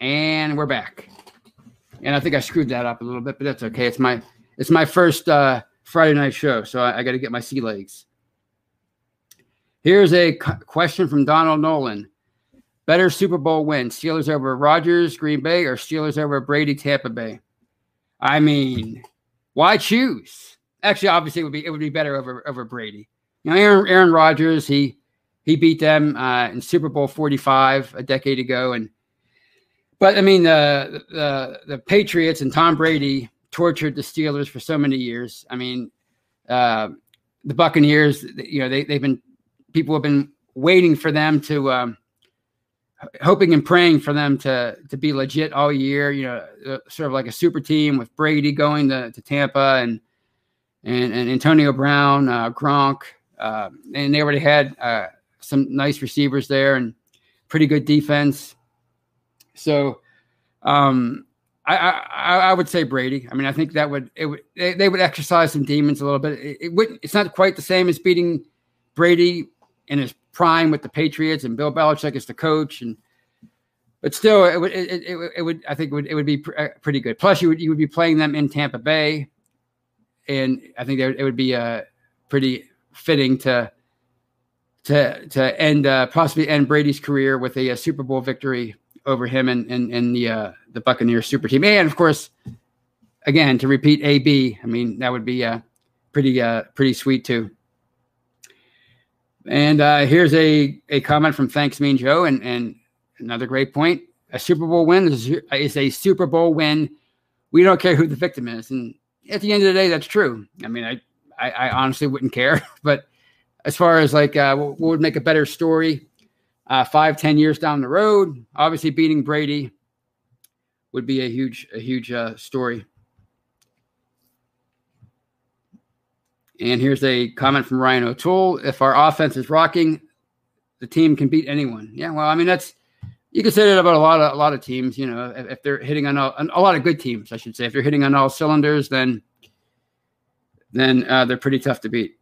And we're back. And I think I screwed that up a little bit, but that's okay. It's my it's my first uh, Friday night show, so I, I got to get my sea legs. Here's a question from Donald Nolan. Better Super Bowl win: Steelers over Rodgers, Green Bay, or Steelers over Brady, Tampa Bay? I mean, why choose? Actually, obviously, it would be it would be better over over Brady. You know, Aaron, Aaron Rodgers, he he beat them uh, in Super Bowl 45 a decade ago, and but I mean the the the Patriots and Tom Brady tortured the Steelers for so many years. I mean, uh, the Buccaneers, you know, they they've been people have been waiting for them to. Um, hoping and praying for them to to be legit all year. You know, uh, sort of like a super team with Brady going to, to Tampa and and and Antonio Brown, uh, Gronk, uh, and they already had uh, some nice receivers there and pretty good defense. So, um, I, I, I would say Brady. I mean, I think that would it would they, they would exercise some demons a little bit. It, it wouldn't. It's not quite the same as beating Brady in his prime with the Patriots and Bill Belichick as the coach and. But still, it would it, it, it would I think it would it would be pr- uh, pretty good. Plus, you would you would be playing them in Tampa Bay, and I think it would be uh, pretty fitting to to to end uh, possibly end Brady's career with a, a, Super Bowl victory over him and and, and the uh, the Buccaneers super team, and of course, again to repeat AB. I mean that would be uh, pretty uh, pretty sweet too. And uh, here's a a comment from Thanks Mean Joe, and and another great point. A Super Bowl win is, is a Super Bowl win. We don't care who the victim is, and at the end of the day, that's true. I mean, I I, I honestly wouldn't care, but as far as like uh, what would make a better story uh, five, ten years down the road. Obviously, beating Brady would be a huge, a huge uh, story. And here's a comment from Ryan O'Toole: If our offense is rocking, the team can beat anyone. Yeah, well, I mean that's you can say that about a lot of a lot of teams. You know, if, if they're hitting on all, a lot of good teams, I should say, if they're hitting on all cylinders, then then uh, they're pretty tough to beat.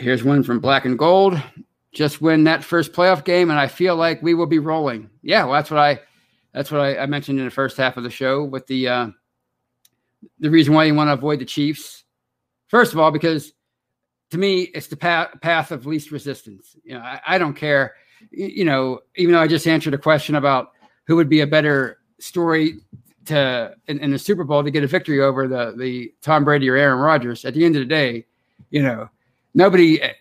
Here's one from Black and Gold. Just win that first playoff game, and I feel like we will be rolling. Yeah, well, that's what I that's what I, I mentioned in the first half of the show with the uh, the reason why you want to avoid the Chiefs. First of all, because to me, it's the path, path of least resistance. You know, I, I don't care. You know, even though I just answered a question about who would be a better story to in, in, the Super Bowl to get a victory over the the Tom Brady or Aaron Rodgers. At the end of the day, you know, nobody eh,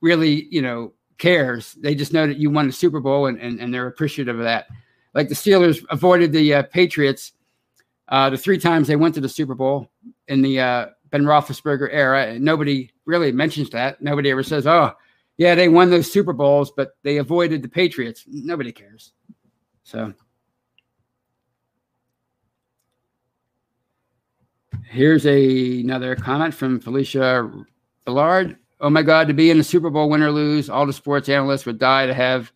really, you know, cares. They just know that you won the Super Bowl and, and, and they're appreciative of that. Like the Steelers avoided the uh, Patriots uh, the three times they went to the Super Bowl in the uh, Ben Roethlisberger era, and nobody really mentions that. Nobody ever says, "Oh, yeah, they won those Super Bowls, but they avoided the Patriots." Nobody cares. So here's a, another comment from Felicia Ballard. Oh my God, to be in the Super Bowl, win or lose, all the sports analysts would die to have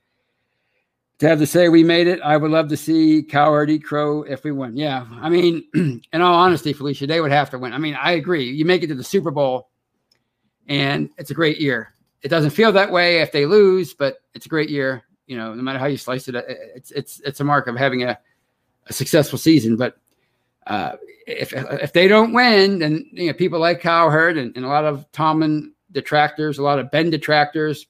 to have to say we made it. I would love to see Cowherd eat crow if we win. Yeah, I mean, in all honesty, Felicia, they would have to win. I mean, I agree. You make it to the Super Bowl, and it's a great year. It doesn't feel that way if they lose, but it's a great year. You know, no matter how you slice it, it's it's it's a mark of having a, a successful season. But uh, if if they don't win, then you know people like Cowherd and, and a lot of Tomlin detractors, a lot of Ben detractors,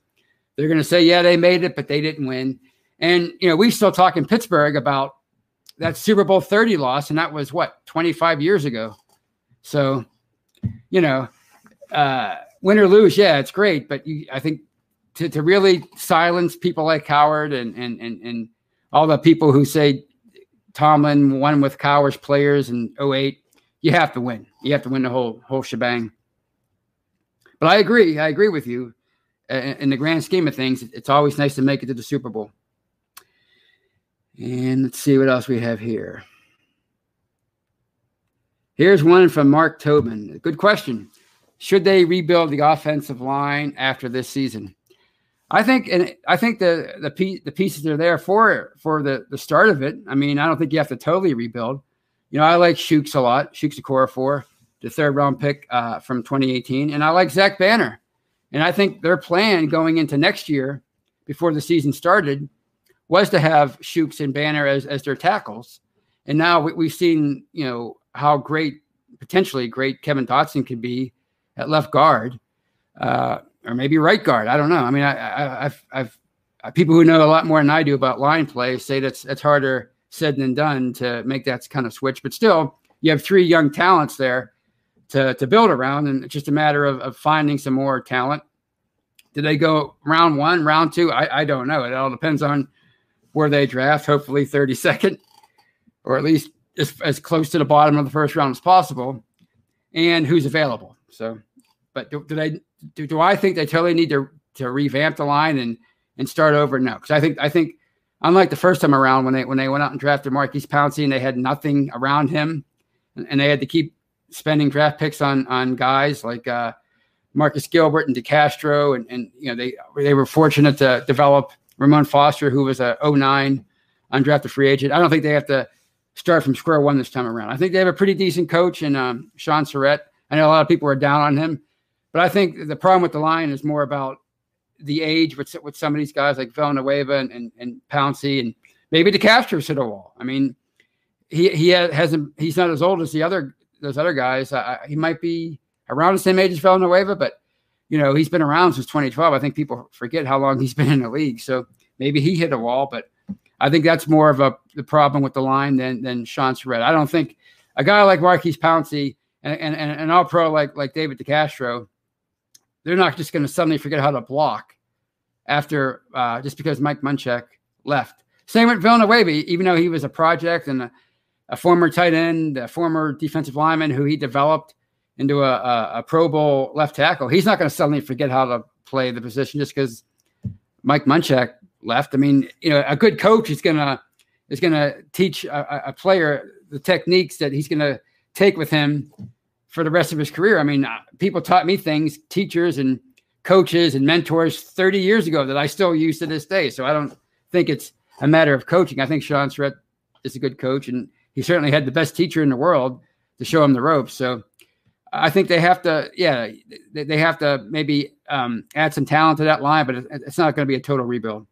they're going to say, yeah, they made it, but they didn't win. And you know, we still talk in Pittsburgh about that Super Bowl 30 loss, and that was what 25 years ago. So, you know, uh, win or lose, yeah, it's great, but you, I think to, to really silence people like Cowherd and and and and all the people who say Tomlin won with Cowher's players in 08, you have to win. You have to win the whole whole shebang. But I agree. I agree with you. In the grand scheme of things, it's always nice to make it to the Super Bowl. And let's see what else we have here. Here's one from Mark Tobin. Good question. Should they rebuild the offensive line after this season? I think, and I think the the, the pieces are there for for the the start of it. I mean, I don't think you have to totally rebuild. You know, I like Chuks a lot. Chuks Okorafor the third round pick uh, from 2018. And I like Zach Banner. And I think their plan going into next year, before the season started was to have Chuks and Banner as, as their tackles. And now we, have seen, you know, how great, potentially great Kevin Dotson could be at left guard, uh, or maybe right guard. I don't know. I mean, I, have I've people who know a lot more than I do about line play say that's that's harder said than done to make that kind of switch. But still, you have three young talents there to to build around, and it's just a matter of, of finding some more talent. Did they go round one, round two? I, I don't know. It all depends on where they draft. Hopefully, thirty second or at least as, as close to the bottom of the first round as possible, and who's available. So, but do, do they do, do I think they totally need to to revamp the line and and start over? No, because I think I think unlike the first time around when they when they went out and drafted Maurkice Pouncey and they had nothing around him, and, and they had to keep spending draft picks on on guys like uh, Marcus Gilbert and DeCastro, and and you know they they were fortunate to develop Ramon Foster, who was a 09 undrafted free agent. I don't think they have to start from square one this time around. I think they have a pretty decent coach in um, Shaun Sarrett. I know a lot of people are down on him, but I think the problem with the line is more about the age with with some of these guys like Villanueva and, and, and Pouncey and maybe DeCastro's hit a wall. I mean, he he hasn't he's not as old as the other those other guys. He might be around the same age as Villanueva, but you know he's been around since 2012. I think people forget how long he's been in the league, so maybe he hit a wall, but I think that's more of a the problem with the line than than Shaun Sarrett. I don't think a guy like Maurkice Pouncey and, and, and an all pro like like David DeCastro, they're not just going to suddenly forget how to block after uh, just because Mike Munchak left. Same with Villanueva, even though he was a project and a, a former tight end, a former defensive lineman who he developed into a, a, a Pro Bowl left tackle. He's not going to suddenly forget how to play the position just because Mike Munchak left. I mean, you know, a good coach is gonna is gonna teach a, a player the techniques that he's gonna take with him for the rest of his career. I mean, uh, people taught me things, teachers and coaches and mentors 30 years ago that I still use to this day. So I don't think it's a matter of coaching. I think Shaun Sarrett is a good coach, and he certainly had the best teacher in the world to show him the ropes. So I think they have to, yeah, they have to maybe um, add some talent to that line, but it's not going to be a total rebuild.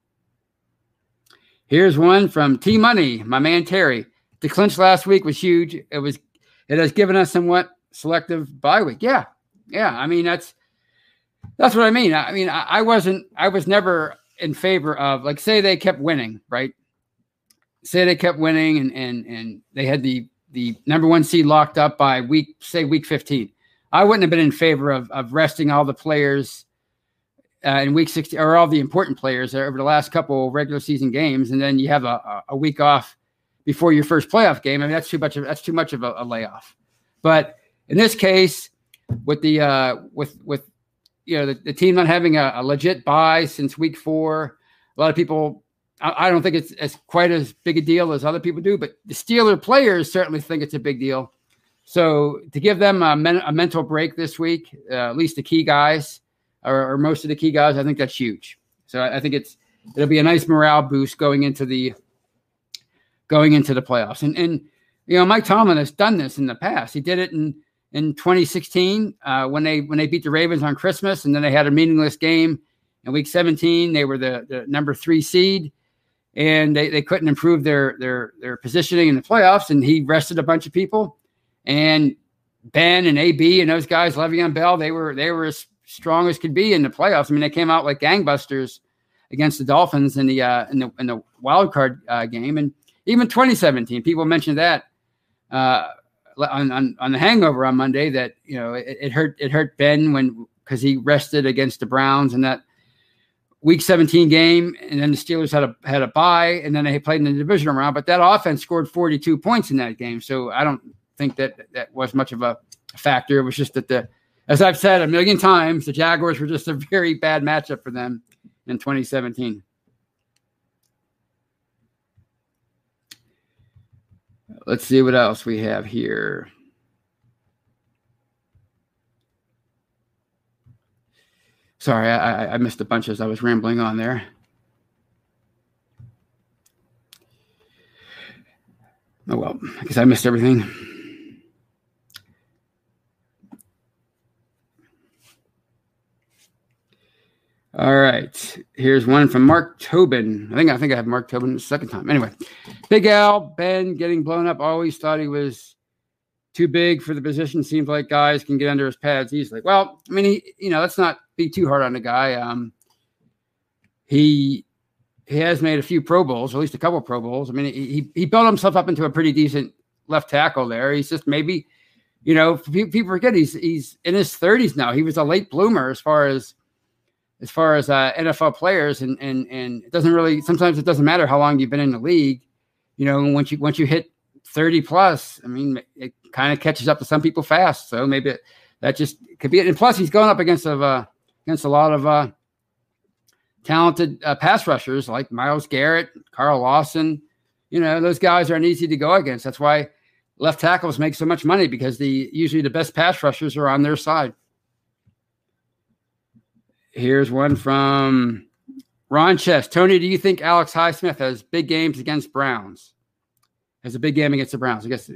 Here's one from T Money, my man Terry. The clinch last week was huge. It was it has given us somewhat selective bye week. Yeah. Yeah. I mean, that's that's what I mean. I mean, I, I wasn't I was never in favor of like say they kept winning, right? Say they kept winning and and and they had the the number one seed locked up by week, say week 15. I wouldn't have been in favor of of resting all the players uh, in week 60 or all the important players over the last couple regular season games. And then you have a, a week off before your first playoff game. I mean that's too much of that's too much of a, a layoff. But in this case with the uh, with with you know the, the team not having a, a, legit bye since week four a lot of people I, I, don't think it's as quite as big a deal as other people do but the steeler players certainly think it's a big deal so to give them a, men, a mental break this week uh, at least the key guys or, or, most of the key guys, I think that's huge. So I, I think it's it'll be a nice morale boost going into the going into the playoffs. And and you know, Mike Tomlin has done this in the past. He did it in in 2016 uh, when they when they beat the Ravens on Christmas, and then they had a meaningless game in Week 17. They were the, the number three seed, and they, they couldn't improve their their their positioning in the playoffs. And he rested a bunch of people, and Ben and AB and those guys, Le'Veon Bell, they were they were as strong as could be in the playoffs. I mean, they came out like gangbusters against the Dolphins in the uh, in the in the wild card uh, game, and even 2017, people mentioned that uh, on, on on the Hangover on Monday that you know it, it hurt it hurt Ben when because he rested against the Browns in that Week 17 game, and then the Steelers had a had a bye, and then they played in the divisional round. But that offense scored 42 points in that game, so I don't think that that was much of a factor. It was just that the as I've said a million times, the Jaguars were just a very bad matchup for them in 2017. Let's see what else we have here. Sorry, I, I missed a bunch as I was rambling on there. Oh well, I guess I missed everything. All right. Here's one from Mark Tobin. I think I think I have Mark Tobin the second time. Anyway, Big Al, Ben getting blown up. Always thought he was too big for the position. Seems like guys can get under his pads easily. Well, I mean, he, you know, let's not be too hard on the guy. Um, he he has made a few Pro Bowls, at least a couple Pro Bowls. I mean, he he built himself up into a pretty decent left tackle there. He's just maybe, you know, people forget he's he's in his 30s now. He was a late bloomer as far as as far as uh, NFL players, and and and it doesn't really. Sometimes it doesn't matter how long you've been in the league. You know, once you once you hit thirty plus, I mean, it kind of catches up to some people fast. So maybe it, that just could be it. And plus, he's going up against a uh, against a lot of uh, talented uh, pass rushers like Myles Garrett, Carl Lawson. You know, those guys aren't easy to go against. That's why left tackles make so much money because the usually the best pass rushers are on their side. Here's one from Ron Chess. Tony, do you think Alex Highsmith has big games against Browns? Has a big game against the Browns? I guess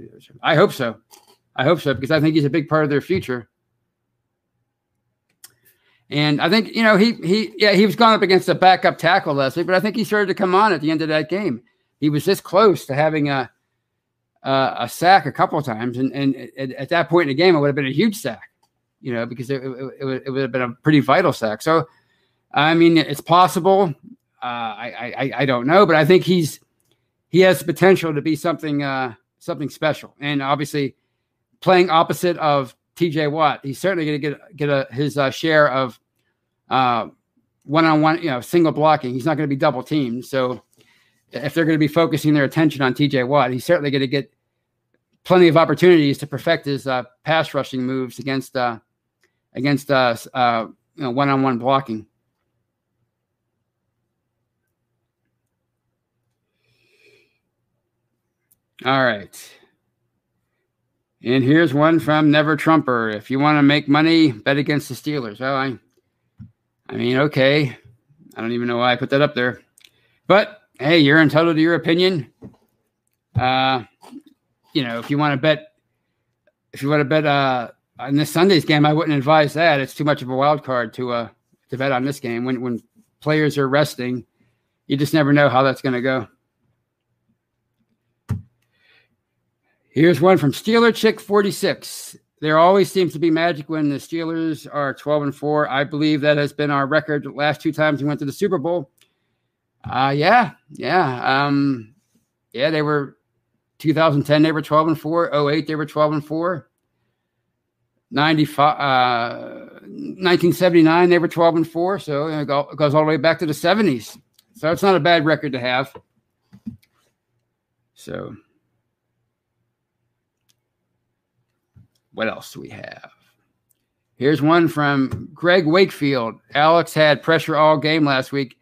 I hope so. I hope so because I think he's a big part of their future. And I think you know he he yeah he was going up against a backup tackle last week, but I think he started to come on at the end of that game. He was this close to having a a, a sack a couple of times, and and at, at that point in the game, it would have been a huge sack you know, because it, it, it, would, it would have been a pretty vital sack. So, I mean, it's possible. Uh, I, I I don't know, but I think he's he has potential to be something uh, something special. And obviously, playing opposite of T.J. Watt, he's certainly going to get get a, his uh, share of one on one, you know, single blocking. He's not going to be double teamed. So, if they're going to be focusing their attention on T.J. Watt, he's certainly going to get plenty of opportunities to perfect his uh, pass rushing moves against uh, against uh, you know, one-on-one blocking. All right. And here's one from Never Trumper. If you want to make money, bet against the Steelers. Well, I, I mean, okay. I don't even know why I put that up there, but hey, you're entitled to your opinion. Uh, you know, if you want to bet, if you want to bet, uh, in this Sunday's game, I wouldn't advise that. It's too much of a wild card to uh to bet on this game when when players are resting. You just never know how that's going to go. Here's one from Steeler Chick 46. There always seems to be magic when the Steelers are 12 and 4. I believe that has been our record the last two times we went to the Super Bowl. Uh yeah, yeah. Um yeah, they were 2010 they were 12 and 4, 08 they were 12 and 4. 95, uh, 1979, they were 12 and 4. So it goes all the way back to the 70s. So it's not a bad record to have. So, what else do we have? Here's one from Greg Wakefield. Alex had pressure all game last week.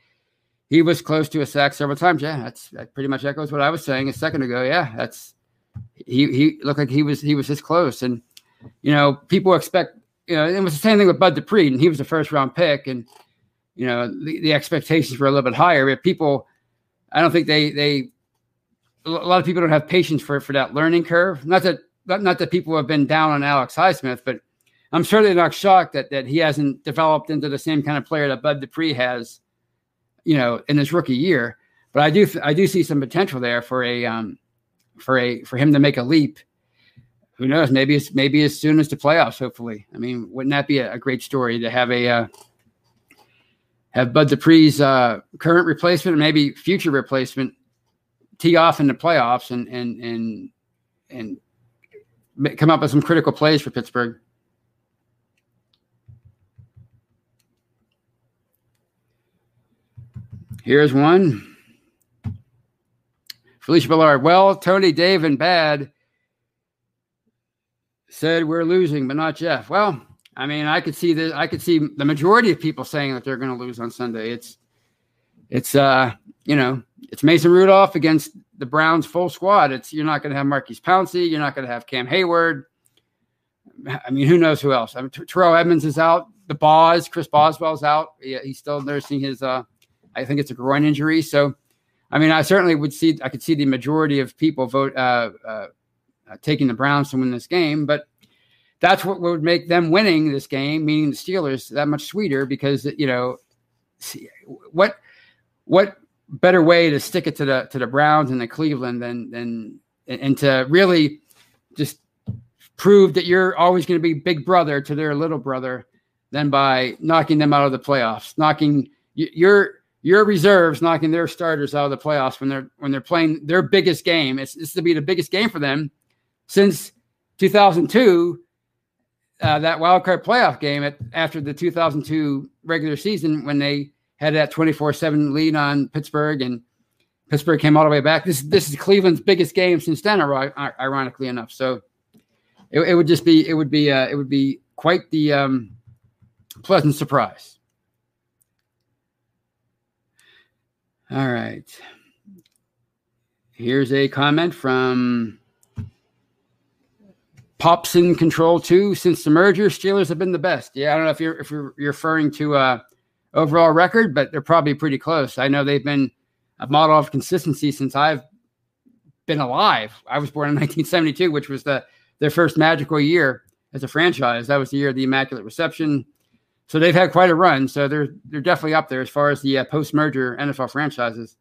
He was close to a sack several times. Yeah, that's that pretty much echoes what I was saying a second ago. Yeah, that's he he looked like he was he was this close and you know, people expect, you know, it was the same thing with Bud Dupree, and he was a first round pick, and you know, the, the expectations were a little bit higher. But people, I don't think they they a lot of people don't have patience for for that learning curve. Not that not, that people have been down on Alex Highsmith, but I'm certainly not shocked that that he hasn't developed into the same kind of player that Bud Dupree has, you know, in his rookie year. But I do I do see some potential there for a um for a for him to make a leap who knows? Maybe it's maybe as soon as the playoffs. Hopefully, I mean, wouldn't that be a, a great story to have a uh, have Bud Dupree's uh, current replacement and maybe future replacement tee off in the playoffs and and and and come up with some critical plays for Pittsburgh. Here's one. Felicia Ballard. Well, Tony, Dave, and Bad said we're losing, but not Jeff. Well, I mean, I could see that. I could see the majority of people saying that they're going to lose on Sunday. It's, it's, uh, you know, it's Mason Rudolph against the Browns full squad. It's you're not going to have Maurkice Pouncey. You're not going to have Cam Hayward. I mean, who knows who else? I mean, Terrell Edmunds is out. The Boz, Chris Boswell's out. Yeah, he's still nursing his. Uh, I think it's a groin injury. So, I mean, I certainly would see. I could see the majority of people vote uh, uh, taking the Browns to win this game, but that's what would make them winning this game, meaning the Steelers, that much sweeter because you know see, what what better way to stick it to the to the Browns and the Cleveland than than and to really just prove that you're always going to be big brother to their little brother than by knocking them out of the playoffs, knocking your your reserves, knocking their starters out of the playoffs when they're when they're playing their biggest game. It's, it's to be the biggest game for them since 2002, uh, that wild card playoff game at, after the 2002 regular season when they had that 24 7 lead on Pittsburgh and Pittsburgh came all the way back. This, this is Cleveland's biggest game since then, ironically enough. So it, it would just be, it would be, uh, it would be quite the um, pleasant surprise. All right. Here's a comment from Pops in control too since the merger. Steelers have been the best. Yeah, I don't know if you're if you're referring to uh, overall record, but they're probably pretty close. I know they've been a model of consistency since I've been alive. I was born in 1972, which was the their first magical year as a franchise. That was the year of the Immaculate Reception. So they've had quite a run. So they're they're definitely up there as far as the uh, post merger NFL franchises.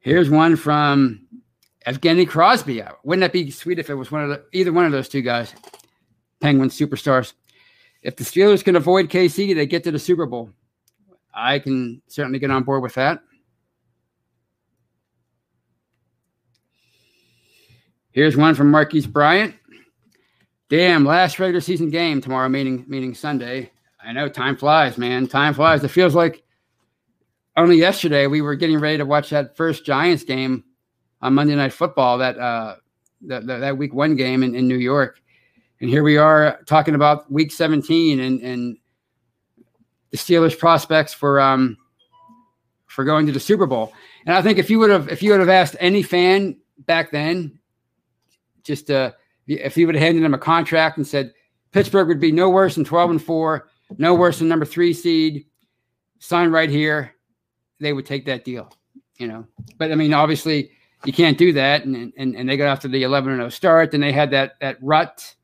Here's one from Evgeny Crosby. Wouldn't that be sweet if it was one of the either one of those two guys, Penguin superstars? If the Steelers can avoid KC, they get to the Super Bowl. I can certainly get on board with that. Here's one from Marquise Bryant. Damn, last regular season game tomorrow, meaning meaning Sunday. I know time flies, man. Time flies. It feels like only yesterday we were getting ready to watch that first Giants game on Monday Night Football that uh, that, that week one game in, in New York, and here we are talking about Week 17 and and the Steelers' prospects for um for going to the Super Bowl. And I think if you would have if you would have asked any fan back then, just uh, if you would have handed them a contract and said Pittsburgh would be no worse than 12 and four, no worse than number three seed, sign right here, they would take that deal. You know, but I mean, obviously you can't do that. And, and, and they got after the 11 and 0 start. Then they had that, that rut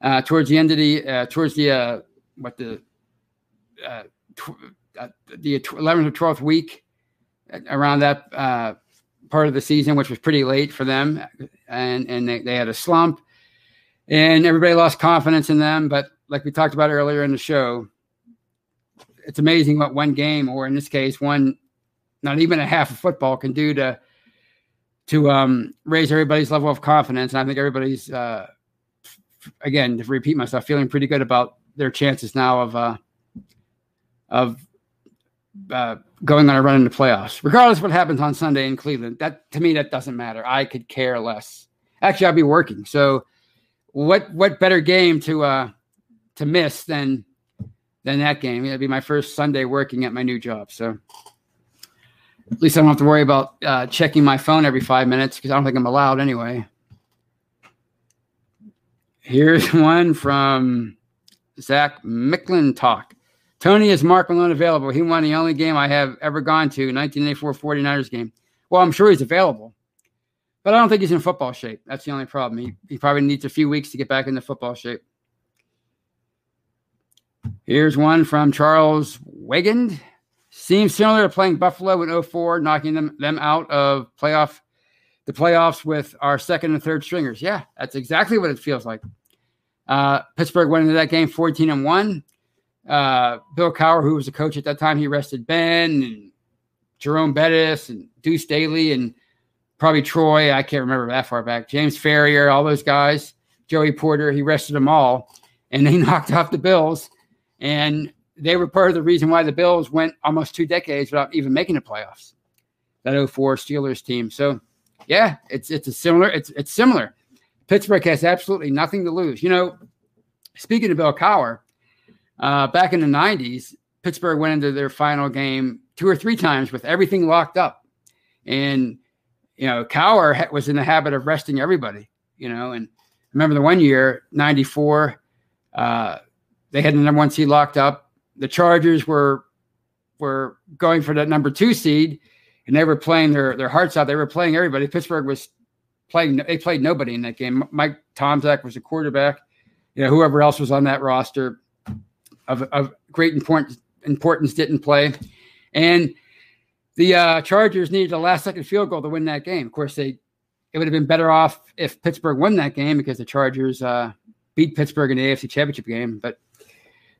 uh, towards the end of the, uh, towards the, uh, what the, uh, tw- uh, the 11th or 12th week around that uh, part of the season, which was pretty late for them. And, and they, they had a slump and everybody lost confidence in them. But like we talked about earlier in the show, it's amazing what one game, or in this case, one not even a half of football can do to to um, raise everybody's level of confidence. And I think everybody's uh, again to repeat myself, feeling pretty good about their chances now of uh, of uh, going on a run in the playoffs, regardless of what happens on Sunday in Cleveland. That to me, that doesn't matter. I could care less. Actually, I'll be working. So, what what better game to uh, to miss than than that game? It'll be my first Sunday working at my new job. So. At least I don't have to worry about uh, checking my phone every five minutes because I don't think I'm allowed anyway. Here's one from Zach McClintock. Tony is Mark Malone available. He won the only game I have ever gone to, 1984 49ers game. Well, I'm sure he's available, but I don't think he's in football shape. That's the only problem. He, he probably needs a few weeks to get back into football shape. Here's one from Charles Wegand. Seems similar to playing Buffalo in 04, knocking them, them out of playoff the playoffs with our second and third stringers. Yeah, that's exactly what it feels like. Uh, Pittsburgh went into that game 14 and 1. Uh, Bill Cowher, who was the coach at that time, he rested Ben and Jerome Bettis and Deuce Staley and probably Troy. I can't remember that far back. James Farrior, all those guys. Joey Porter, he rested them all. And they knocked off the Bills. And they were part of the reason why the Bills went almost two decades without even making the playoffs. That 04 Steelers team. So yeah, it's it's a similar, it's it's similar. Pittsburgh has absolutely nothing to lose. You know, speaking of Bill Cowher, uh, back in the 90s, Pittsburgh went into their final game two or three times with everything locked up. And, you know, Cowher was in the habit of resting everybody, you know, and remember the one year, 94, uh, they had the number one seed locked up the Chargers were were going for that number two seed, and they were playing their their hearts out. They were playing everybody. Pittsburgh was playing. They played nobody in that game. Mike Tomczak was a quarterback. You know, whoever else was on that roster of, of great importance importance didn't play, and the uh, Chargers needed a last second field goal to win that game. Of course, they it would have been better off if Pittsburgh won that game because the Chargers uh, beat Pittsburgh in the AFC Championship game. But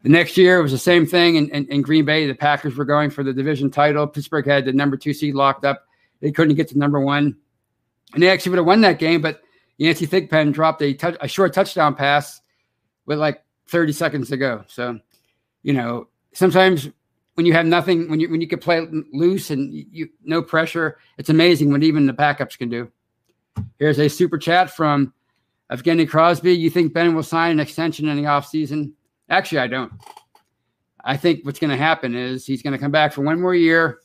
the next year it was the same thing in, in, in, Green Bay. The Packers were going for the division title. Pittsburgh had the number two seed locked up. They couldn't get to number one, and they actually would have won that game. But Yancey Thigpen dropped a, touch, a short touchdown pass with like 30 seconds to go. So, you know, sometimes when you have nothing, when you when you can play loose and you no pressure, it's amazing what even the backups can do. Here's a super chat from Evgeny Crosby. You think Ben will sign an extension in the offseason? Actually, I don't. I think what's going to happen is he's going to come back for one more year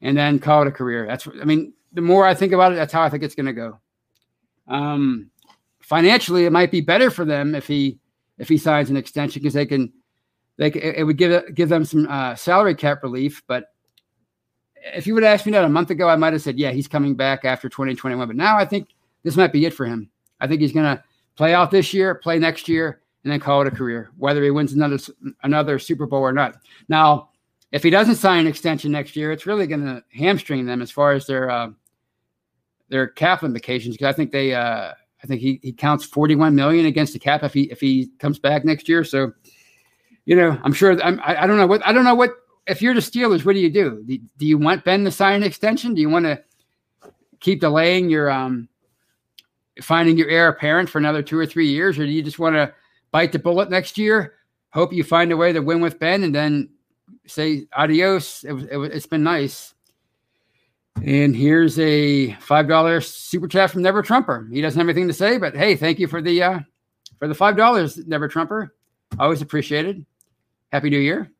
and then call it a career. That's I mean, the more I think about it, that's how I think it's going to go. Um, financially, it might be better for them if he if he signs an extension because they can they it would give give them some uh, salary cap relief. But if you would ask me that a month ago, I might have said, yeah, he's coming back after 2021. But now I think this might be it for him. I think he's going to play out this year, play next year, and then call it a career, whether he wins another another Super Bowl or not. Now, if he doesn't sign an extension next year, it's really going to hamstring them as far as their uh, their cap implications. Because I think they, uh, I think he, he counts 41 million against the cap if he if he comes back next year. So, you know, I'm sure. I'm, I, I don't know what I don't know what if you're the Steelers, what do you do? do? Do you want Ben to sign an extension? Do you want to keep delaying your um finding your heir apparent for another two or three years, or do you just want to bite the bullet next year? Hope you find a way to win with Ben, and then say adios. It it it's been nice. And here's a five dollar super chat from Never Trumper. He doesn't have anything to say, but hey, thank you for the uh, for the five dollars, Never Trumper. Always appreciated. Happy New Year.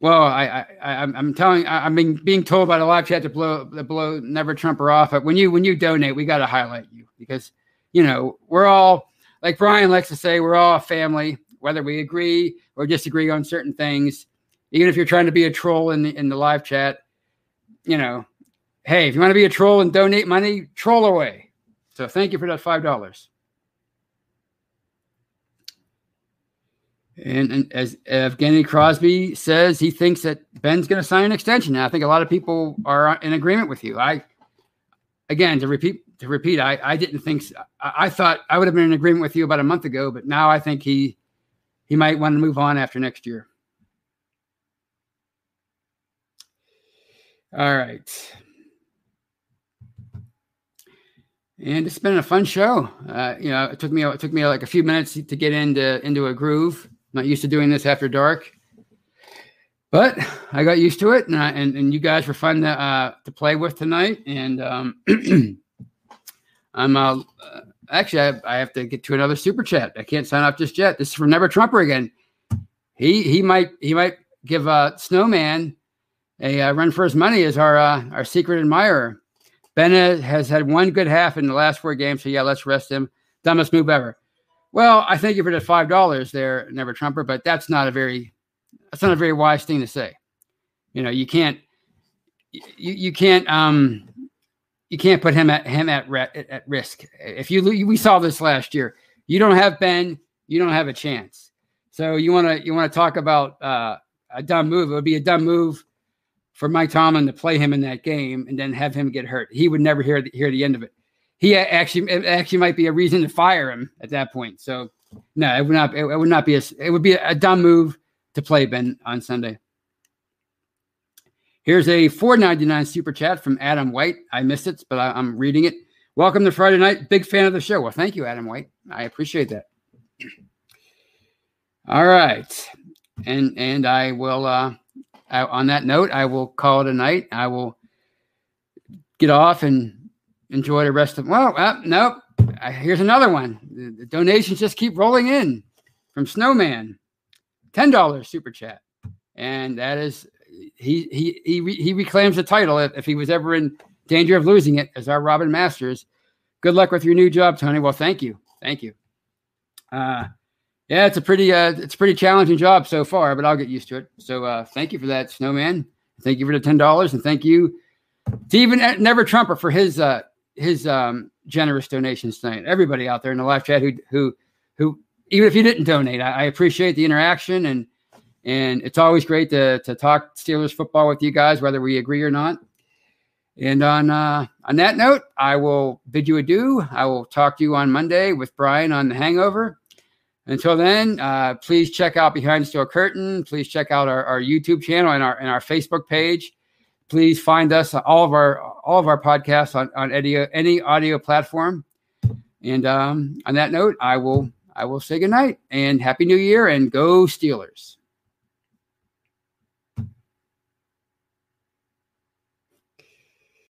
Well, I, I, I'm telling, I'm being, being told by the live chat to blow, to blow Never Trumper off. But when you, when you donate, we got to highlight you because, you know, we're all like Brian likes to say, we're all a family, whether we agree or disagree on certain things. Even if you're trying to be a troll in the in the live chat, you know, hey, if you want to be a troll and donate money, troll away. So thank you for that five dollars. And, and, as Evgeny Crosby says, he thinks that Ben's going to sign an extension. I think a lot of people are in agreement with you. I, again, to repeat, to repeat, I, I didn't think. I, I, thought I would have been in agreement with you about a month ago, but now I think he, he might want to move on after next year. All right. And it's been a fun show. Uh, you know, it took me it took me like a few minutes to get into into a groove not used to doing this after dark, but I got used to it, and I, and, and you guys were fun to uh, to play with tonight. And um, I'm uh, actually I, I, have to get to another super chat. I can't sign off just yet. This is from Never Trumper again. He he might he might give uh, Snowman a uh, run for his money is our uh, our secret admirer. Bennett has had one good half in the last four games, so yeah, let's rest him. Dumbest move ever. Well, I thank you for the five dollars there, Never Trumper, but that's not a very that's not a very wise thing to say. You know, you can't you, you can't um you can't put him at him at at risk. If you we saw this last year, you don't have Ben, you don't have a chance. So you want to you want to talk about uh, a dumb move? It would be a dumb move for Mike Tomlin to play him in that game and then have him get hurt. He would never hear the, hear the end of it he actually it actually might be a reason to fire him at that point. So no, it would not. It, would not be a. It would be a dumb move to play Ben on Sunday. Here's a 4.99 super chat from Adam White. I missed it, but I, am reading it. Welcome to Friday night. Big fan of the show. Well, thank you, Adam White. I appreciate that. All right, and and I will. uh I, On that note, I will call it a night. I will get off and enjoy the rest of. Well, uh, nope. Here's another one. The, the donations just keep rolling in from Snowman, ten dollars super chat, and that is he he he re, he reclaims the title if, if he was ever in danger of losing it as our Robin Masters. Good luck with your new job, Tony. Well, thank you, thank you. Uh, yeah, it's a pretty uh, it's a pretty challenging job so far, but I'll get used to it. So uh, thank you for that, Snowman. Thank you for the ten dollars, and thank you to even Never Trumper for his uh, his um, generous donations tonight. Everybody out there in the live chat who who who even if you didn't donate, I, I appreciate the interaction and and it's always great to to talk Steelers football with you guys, whether we agree or not. And on uh, on that note, I will bid you adieu. I will talk to you on Monday with Brian on the Hangover. Until then, uh, please check out Behind the Steel Curtain. Please check out our, our YouTube channel and our and our Facebook page. Please find us all of our all of our podcasts on on any, any audio platform. And um, on that note, I will I will say goodnight and happy New Year and go Steelers.